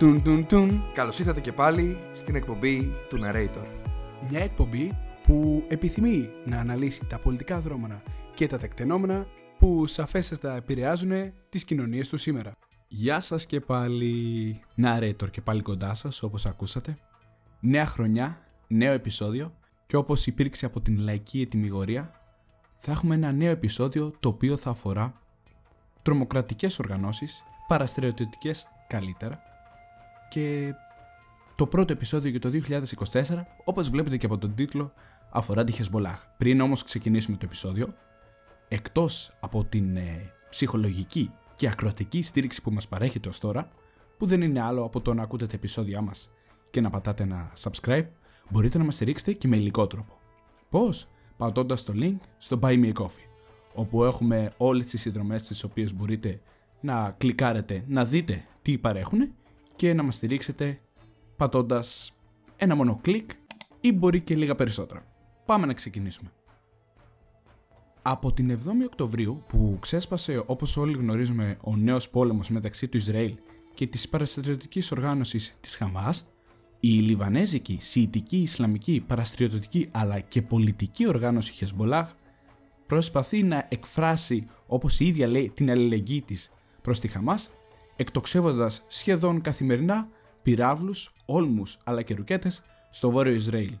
Τουν τουν τουν. Καλώς ήρθατε και πάλι στην εκπομπή του Narrator. Μια εκπομπή που επιθυμεί να αναλύσει τα πολιτικά δρόμενα και τα τεκτενόμενα που σαφέστατα επηρεάζουν τις κοινωνίες του σήμερα. Γεια σας και πάλι Narrator και πάλι κοντά σας όπως ακούσατε. Νέα χρονιά, νέο επεισόδιο και όπως υπήρξε από την λαϊκή ετοιμιγορία θα έχουμε ένα νέο επεισόδιο το οποίο θα αφορά τρομοκρατικές οργανώσεις, παραστρατιωτικές καλύτερα και το πρώτο επεισόδιο για το 2024, όπως βλέπετε και από τον τίτλο, αφορά τη Χεσμολάχ. Πριν όμως ξεκινήσουμε το επεισόδιο, εκτός από την ε, ψυχολογική και ακροατική στήριξη που μας παρέχεται ως τώρα, που δεν είναι άλλο από το να ακούτε τα επεισόδια μας και να πατάτε ένα subscribe, μπορείτε να μας στηρίξετε και με υλικό τρόπο. Πώς; Πατώντας το link στο Buy Me a Coffee, όπου έχουμε όλες τις συνδρομές τις οποίες μπορείτε να κλικάρετε, να δείτε τι παρέχουν και να μας στηρίξετε πατώντας ένα μόνο κλικ ή μπορεί και λίγα περισσότερα. Πάμε να ξεκινήσουμε. Από την 7η Οκτωβρίου που ξέσπασε όπως όλοι γνωρίζουμε ο νέος πόλεμος μεταξύ του Ισραήλ και της παραστρατιωτικής οργάνωσης της Χαμάς, η Λιβανέζικη, Σιητική, Ισλαμική, Παραστρατιωτική αλλά και πολιτική οργάνωση Χεσμολάχ προσπαθεί να εκφράσει όπως η ίδια λέει την αλληλεγγύη της προς τη Χαμάς εκτοξεύοντας σχεδόν καθημερινά πυράβλους, όλμους αλλά και ρουκέτες στο βόρειο Ισραήλ.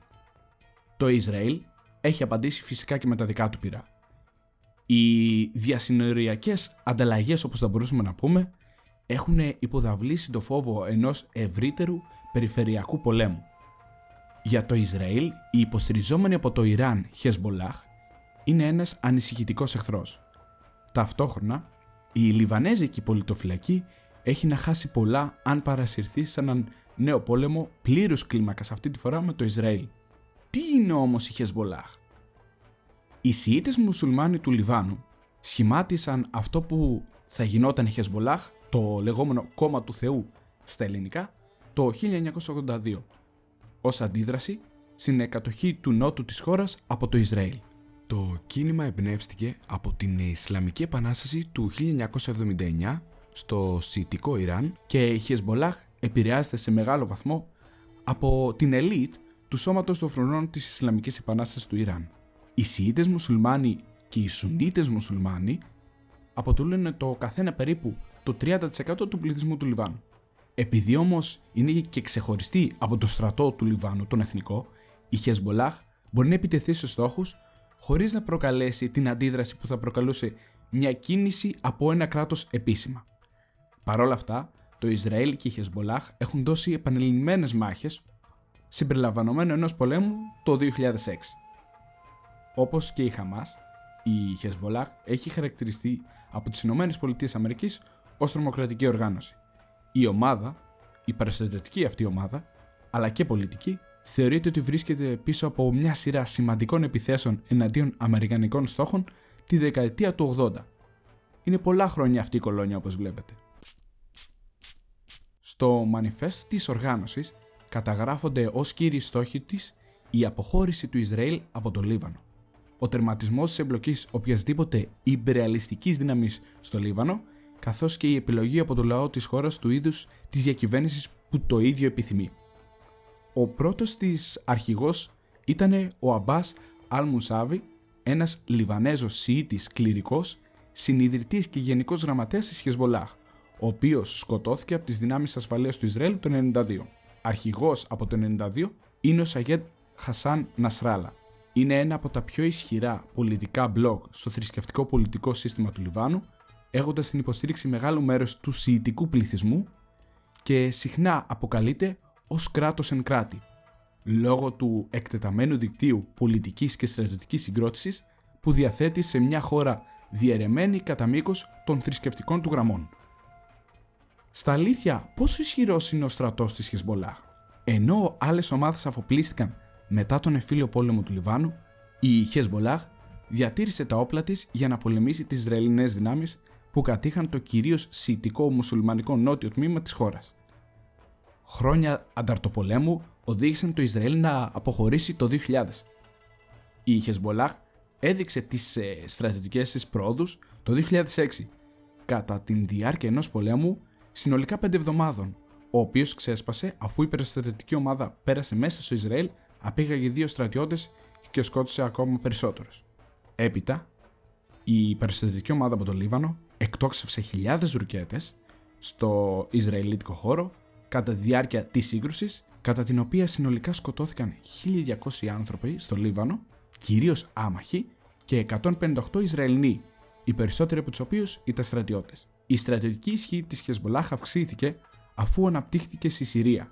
Το Ισραήλ έχει απαντήσει φυσικά και με τα δικά του πυρά. Οι διασυνοριακές ανταλλαγές όπως θα μπορούσαμε να πούμε έχουν υποδαβλήσει το φόβο ενός ευρύτερου περιφερειακού πολέμου. Για το Ισραήλ, η υποστηριζόμενη από το Ιράν Χεσμολάχ είναι ένας ανησυχητικός εχθρός. Ταυτόχρονα, η Λιβανέζικη πολιτοφυλακή έχει να χάσει πολλά αν παρασυρθεί σε έναν νέο πόλεμο πλήρους κλίμακας αυτή τη φορά με το Ισραήλ. Τι είναι όμως η Χεσμολάχ. Οι Σιήτες μουσουλμάνοι του Λιβάνου σχημάτισαν αυτό που θα γινόταν η Χεσμολάχ, το λεγόμενο κόμμα του Θεού στα ελληνικά, το 1982, ως αντίδραση στην εκατοχή του νότου της χώρας από το Ισραήλ. Το κίνημα εμπνεύστηκε από την Ισλαμική Επανάσταση του 1979 στο Σιητικό Ιράν και η Χεσμολάχ επηρεάζεται σε μεγάλο βαθμό από την ελίτ του σώματος των φρονών της Ισλαμικής Επανάστασης του Ιράν. Οι Σιήτες μουσουλμάνοι και οι Σουνίτες μουσουλμάνοι αποτελούν το καθένα περίπου το 30% του πληθυσμού του Λιβάνου. Επειδή όμως είναι και ξεχωριστή από το στρατό του Λιβάνου, τον εθνικό, η Χεσμολάχ μπορεί να επιτεθεί σε στόχους χωρίς να προκαλέσει την αντίδραση που θα προκαλούσε μια κίνηση από ένα κράτος επίσημα. Παρ' όλα αυτά, το Ισραήλ και η Χεσμολάχ έχουν δώσει επανειλημμένες μάχες συμπεριλαμβανομένου ενός πολέμου το 2006. Όπως και η Χαμάς, η Χεσμολάχ έχει χαρακτηριστεί από τις ΗΠΑ ως τρομοκρατική οργάνωση. Η ομάδα, η παραστατευτική αυτή ομάδα, αλλά και πολιτική, θεωρείται ότι βρίσκεται πίσω από μια σειρά σημαντικών επιθέσεων εναντίον Αμερικανικών στόχων τη δεκαετία του 80. Είναι πολλά χρόνια αυτή η κολόνια όπως βλέπετε. Στο μανιφέστο της οργάνωσης καταγράφονται ως κύριοι στόχοι της η αποχώρηση του Ισραήλ από το Λίβανο, ο τερματισμός της εμπλοκής οποιασδήποτε υπερεαλιστικής δύναμης στο Λίβανο, καθώς και η επιλογή από το λαό της χώρας του είδους της διακυβέρνησης που το ίδιο επιθυμεί. Ο πρώτος της αρχηγός ήταν ο Αμπάς Αλ Μουσάβη, ένας Λιβανέζος Σιήτης κληρικός, συνειδητής και γενικός γραμματέας της Χεσμολάχ, ο οποίος σκοτώθηκε από τις δυνάμεις ασφαλείας του Ισραήλ το 1992. Αρχηγός από το 1992 είναι ο Σαγέντ Χασάν Νασράλα. Είναι ένα από τα πιο ισχυρά πολιτικά μπλοκ στο θρησκευτικό πολιτικό σύστημα του Λιβάνου, έχοντας την υποστήριξη μεγάλου μέρους του Σιητικού πληθυσμού και συχνά αποκαλείται ως κράτος εν κράτη, λόγω του εκτεταμένου δικτύου πολιτικής και στρατιωτικής συγκρότησης που διαθέτει σε μια χώρα διαιρεμένη κατά μήκος των θρησκευτικών του γραμμών. Στα αλήθεια, πόσο ισχυρός είναι ο στρατός της Χεσμολάχ; Ενώ άλλες ομάδες αφοπλίστηκαν μετά τον εφήλιο πόλεμο του Λιβάνου, η Χεσμολάχ διατήρησε τα όπλα της για να πολεμήσει τις Ισραηλινές δυνάμεις που κατήχαν το κυρίως σιητικό μουσουλμανικό νότιο τμήμα της χώρας. Χρόνια ανταρτοπολέμου οδήγησαν το Ισραήλ να αποχωρήσει το 2000. Η Χεσμολάχ έδειξε τις ε, στρατιωτικές της πρόοδους το 2006 κατά την διάρκεια ενός πολέμου συνολικά 5 εβδομάδων, ο οποίος ξέσπασε αφού η περιστατική ομάδα πέρασε μέσα στο Ισραήλ, απήγαγε δύο στρατιώτες και σκότωσε ακόμα περισσότερους. Έπειτα, η περιστατική ομάδα από το Λίβανο εκτόξευσε χιλιάδες ρουκέτες στο Ισραηλίτικο χώρο κατά τη διάρκεια της σύγκρουσης, κατά την οποία συνολικά σκοτώθηκαν 1.200 άνθρωποι στο Λίβανο, κυρίως άμαχοι, και 158 Ισραηλινοί, οι περισσότεροι από τους οποίους ήταν στρατιώτες. Η στρατιωτική ισχύ της Χεσμολάχ αυξήθηκε αφού αναπτύχθηκε στη Συρία,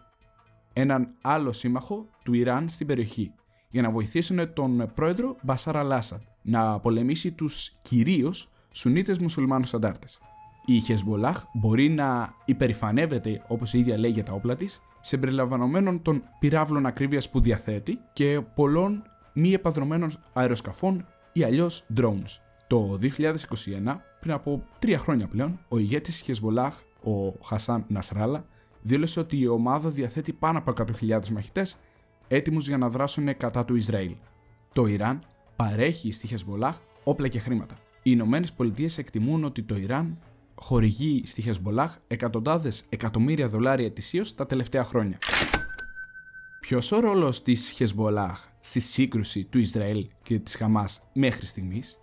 έναν άλλο σύμμαχο του Ιράν στην περιοχή, για να βοηθήσουν τον πρόεδρο Μπασάρα Λάσαντ να πολεμήσει τους κυρίως Σουνίτες μουσουλμάνους αντάρτες. Η Χεσμολάχ μπορεί να υπερηφανεύεται, όπως η ίδια λέει για τα όπλα της, συμπεριλαμβανομένων των πυράβλων ακρίβειας που διαθέτει και πολλών μη επαδρομένων αεροσκαφών ή αλλιώς drones. Το 2021, πριν από τρία χρόνια πλέον, ο ηγέτης της Χεσμολάχ, ο Χασάν Νασράλα, δήλωσε ότι η ομάδα διαθέτει πάνω από 100.000 μαχητές έτοιμους για να δράσουν κατά του Ισραήλ. Το Ιράν παρέχει στη Χεσμολάχ όπλα και χρήματα. Οι Ηνωμένες Πολιτείες εκτιμούν ότι το Ιράν χορηγεί στη Χεσμολάχ εκατοντάδες εκατομμύρια δολάρια ετησίως τα τελευταία χρόνια. Ποιος ο ρόλος της Χεσμολάχ στη σύγκρουση του Ισραήλ και της Χαμάς μέχρι στιγμής,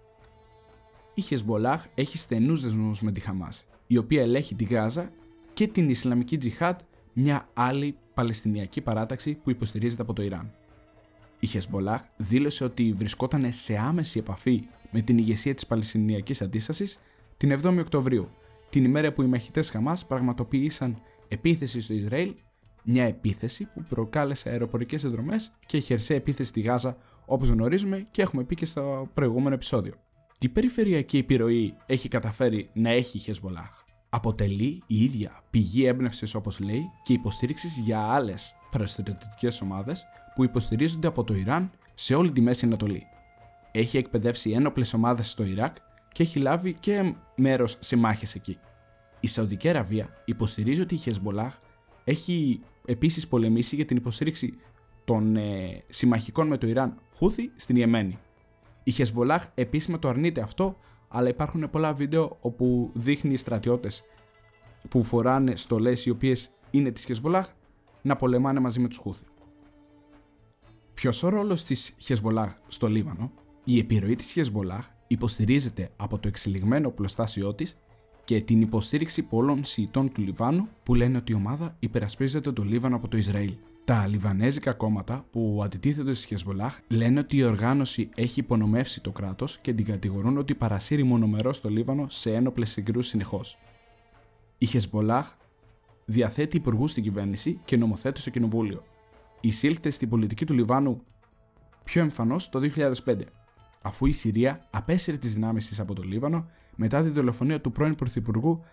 η Χεσμολάχ έχει στενούς δεσμούς με τη Χαμάς, η οποία ελέγχει τη Γάζα και την Ισλαμική Τζιχάτ, μια άλλη Παλαιστινιακή παράταξη που υποστηρίζεται από το Ιράν. Η Χεσμολάχ δήλωσε ότι βρισκόταν σε άμεση επαφή με την ηγεσία της Παλαιστινιακής Αντίστασης την 7η Οκτωβρίου, την ημέρα που οι μαχητές Χαμάς πραγματοποίησαν επίθεση στο Ισραήλ, μια επίθεση που προκάλεσε αεροπορικές εδρομέ και χερσαία επίθεση στη Γάζα, όπως γνωρίζουμε και έχουμε πει και στο προηγούμενο επεισόδιο. Τι περιφερειακή επιρροή έχει καταφέρει να έχει η Χεσμολάχ; Αποτελεί η ίδια πηγή έμπνευσης, όπως λέει, και υποστήριξης για άλλες παραστηριοτικέ ομάδες που υποστηρίζονται από το Ιράν σε όλη τη Μέση Ανατολή. Έχει εκπαιδεύσει ένοπλες ομάδες στο Ιράκ και έχει λάβει και μέρος σε μάχες εκεί. Η Σαουδική Αραβία υποστηρίζει ότι η Χεσμολάχ έχει επίσης πολεμήσει για την υποστήριξη των ε, συμμαχικών με το Ιράν Χούθη στην Ιεμένη. Η Χεσμολάχ επίσημα το αρνείται αυτό, αλλά υπάρχουν πολλά βίντεο όπου δείχνει στρατιώτες που φοράνε στολές οι οποίες είναι της Χεσμολάχ να πολεμάνε μαζί με τους Χούθη. Ποιος ο ρόλος της Χεσμολάχ στο Λίβανο, η επιρροή της Χεσμολάχ υποστηρίζεται από το εξελιγμένο πλωστάσιό της και την υποστήριξη πολλών Σιητών του Λιβάνου που λένε ότι η ομάδα υπερασπίζεται το Λίβανο από το Ισραήλ. Τα Λιβανέζικα κόμματα που αντιτίθεται στη Χεσμολάχ λένε ότι η οργάνωση έχει υπονομεύσει το κράτος και την κατηγορούν ότι παρασύρει μονομερός στο Λίβανο σε ένοπλες συγκρούσεις συνεχώς. Η Χεσμολάχ διαθέτει υπουργούς στην κυβέρνηση και νομοθέτει στο κοινοβούλιο. Εισήλθε στην πολιτική του Λιβάνου πιο εμφανώς το 2005 αφού η Συρία απέσυρε τις δυνάμεις της από το Λίβανο μετά τη δολοφονία του πρώην Πρωθυπουργού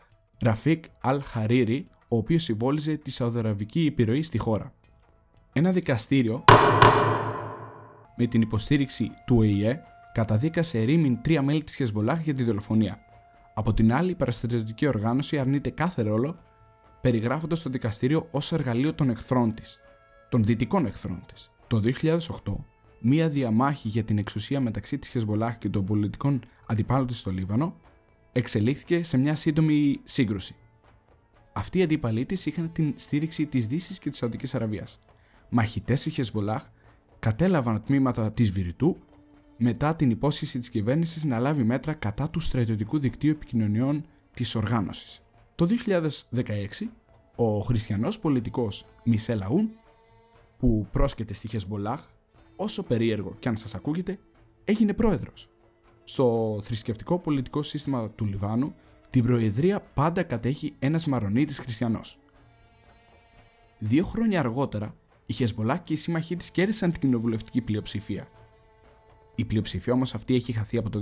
Ραφίκ Αλ Χαρίρι, ο οποίος συμβόλιζε τη σαουδαραβική επιρροή στη χώρα. Ένα δικαστήριο με την υποστήριξη του ΟΗΕ καταδίκασε ρήμην τρία μέλη της Χεσμολάχ για τη δολοφονία. Από την άλλη, η παραστατιωτική οργάνωση αρνείται κάθε ρόλο, περιγράφοντας το δικαστήριο ως εργαλείο των εχθρών της, των δυτικών εχθρών της. Το 2008, μία διαμάχη για την εξουσία μεταξύ της Χεσμολάχ και των πολιτικών αντιπάλων της στο Λίβανο εξελίχθηκε σε μια σύντομη σύγκρουση. Αυτοί οι αντίπαλοι της είχαν την στήριξη της Δύσης και της Σαουδικής Αραβίας. Μαχητές τη Χεσμολάχ κατέλαβαν τμήματα της Βηρητού μετά την υπόσχεση της κυβέρνησης να λάβει μέτρα κατά του στρατιωτικού δικτύου επικοινωνιών της οργάνωσης. Το 2016, ο χριστιανός πολιτικός Μισελ Αούν, που πρόσκειται στη Χεσμολάχ όσο περίεργο και αν σας ακούγεται, έγινε πρόεδρος. Στο θρησκευτικό πολιτικό σύστημα του Λιβάνου, την προεδρία πάντα κατέχει ένας μαρονίτης χριστιανός. Δύο χρόνια αργότερα, η Χεσμολά και οι σύμμαχοί της κέρδισαν την κοινοβουλευτική πλειοψηφία. Η πλειοψηφία όμως αυτή έχει χαθεί από το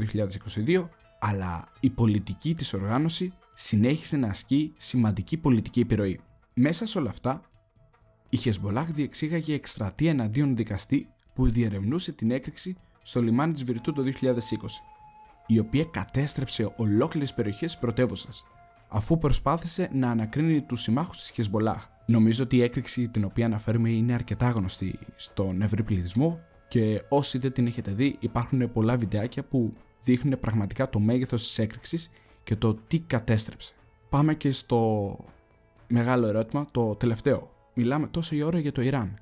2022, αλλά η πολιτική της οργάνωση συνέχισε να ασκεί σημαντική πολιτική επιρροή. Μέσα σε όλα αυτά, η Χεσμολάχ διεξήγαγε εκστρατεία εναντίον δικαστή που διερευνούσε την έκρηξη στο λιμάνι της Βηρητού το 2020, η οποία κατέστρεψε ολόκληρες περιοχές της πρωτεύουσας, αφού προσπάθησε να ανακρίνει τους συμμάχους της Χεσμολάχ. Νομίζω ότι η έκρηξη την οποία αναφέρουμε είναι αρκετά γνωστή στον ευρύ πληθυσμό και όσοι δεν την έχετε δει, υπάρχουν πολλά βιντεάκια που δείχνουν πραγματικά το μέγεθος της έκρηξης και το τι κατέστρεψε. Πάμε και στο μεγάλο ερώτημα, το τελευταίο. Μιλάμε τόση ώρα για το Ιράν.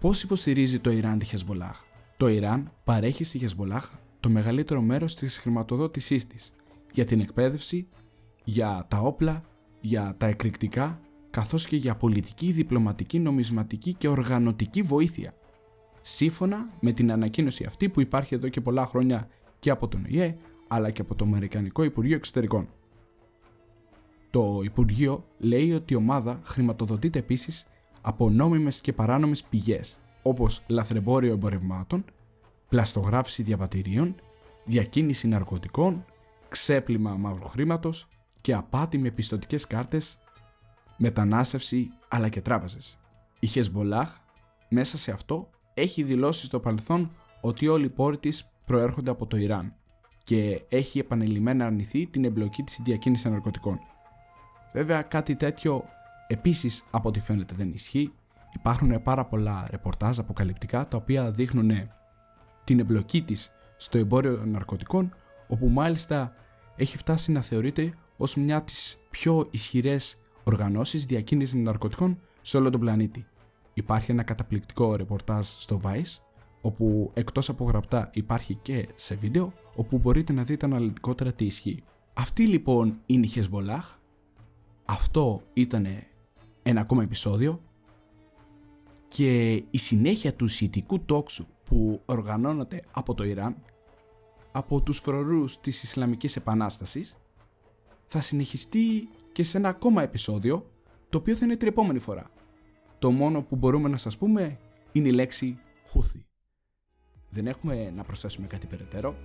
Πώς υποστηρίζει το Ιράν τη Χεσμολάχ; Το Ιράν παρέχει στη Χεσμολάχ το μεγαλύτερο μέρος της χρηματοδότησής της για την εκπαίδευση, για τα όπλα, για τα εκρηκτικά, καθώς και για πολιτική, διπλωματική, νομισματική και οργανωτική βοήθεια. Σύμφωνα με την ανακοίνωση αυτή που υπάρχει εδώ και πολλά χρόνια και από τον ΟΗΕ, αλλά και από το Αμερικανικό Υπουργείο Εξωτερικών. Το Υπουργείο λέει ότι η ομάδα χρηματοδοτείται επίσης από νόμιμες και παράνομες πηγές, όπως λαθρεμπόριο εμπορευμάτων, πλαστογράφηση διαβατηρίων, διακίνηση ναρκωτικών, ξέπλυμα μαύρου χρήματος και απάτη με πιστοτικές κάρτες, μετανάστευση αλλά και τράπεζες. Η Χεσμολάχ μέσα σε αυτό έχει δηλώσει στο παρελθόν ότι όλοι οι πόροι της προέρχονται από το Ιράν και έχει επανειλημμένα αρνηθεί την εμπλοκή της διακίνησης ναρκωτικών. Βέβαια κάτι τέτοιο επίσης από ό,τι φαίνεται δεν ισχύει. Υπάρχουν πάρα πολλά ρεπορτάζ αποκαλυπτικά τα οποία δείχνουν την εμπλοκή της στο εμπόριο ναρκωτικών όπου μάλιστα έχει φτάσει να θεωρείται ως μια από τις πιο ισχυρές οργανώσεις διακίνησης ναρκωτικών σε όλο τον πλανήτη. Υπάρχει ένα καταπληκτικό ρεπορτάζ στο Vice όπου εκτός από γραπτά υπάρχει και σε βίντεο όπου μπορείτε να δείτε αναλυτικότερα τι ισχύει. Αυτή λοιπόν είναι η Hezbollah. Αυτό ήταν ένα ακόμα επεισόδιο και η συνέχεια του σιτικού τόξου που οργανώνεται από το Ιράν από τους φρορούς της Ισλαμικής Επανάστασης θα συνεχιστεί και σε ένα ακόμα επεισόδιο το οποίο θα είναι την επόμενη φορά. Το μόνο που μπορούμε να σας πούμε είναι η λέξη Χούθη. Δεν έχουμε να προσθέσουμε κάτι περαιτέρω.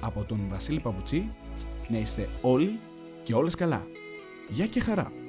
Από τον Βασίλη Παπουτσί να είστε όλοι και όλες καλά. Γεια και χαρά!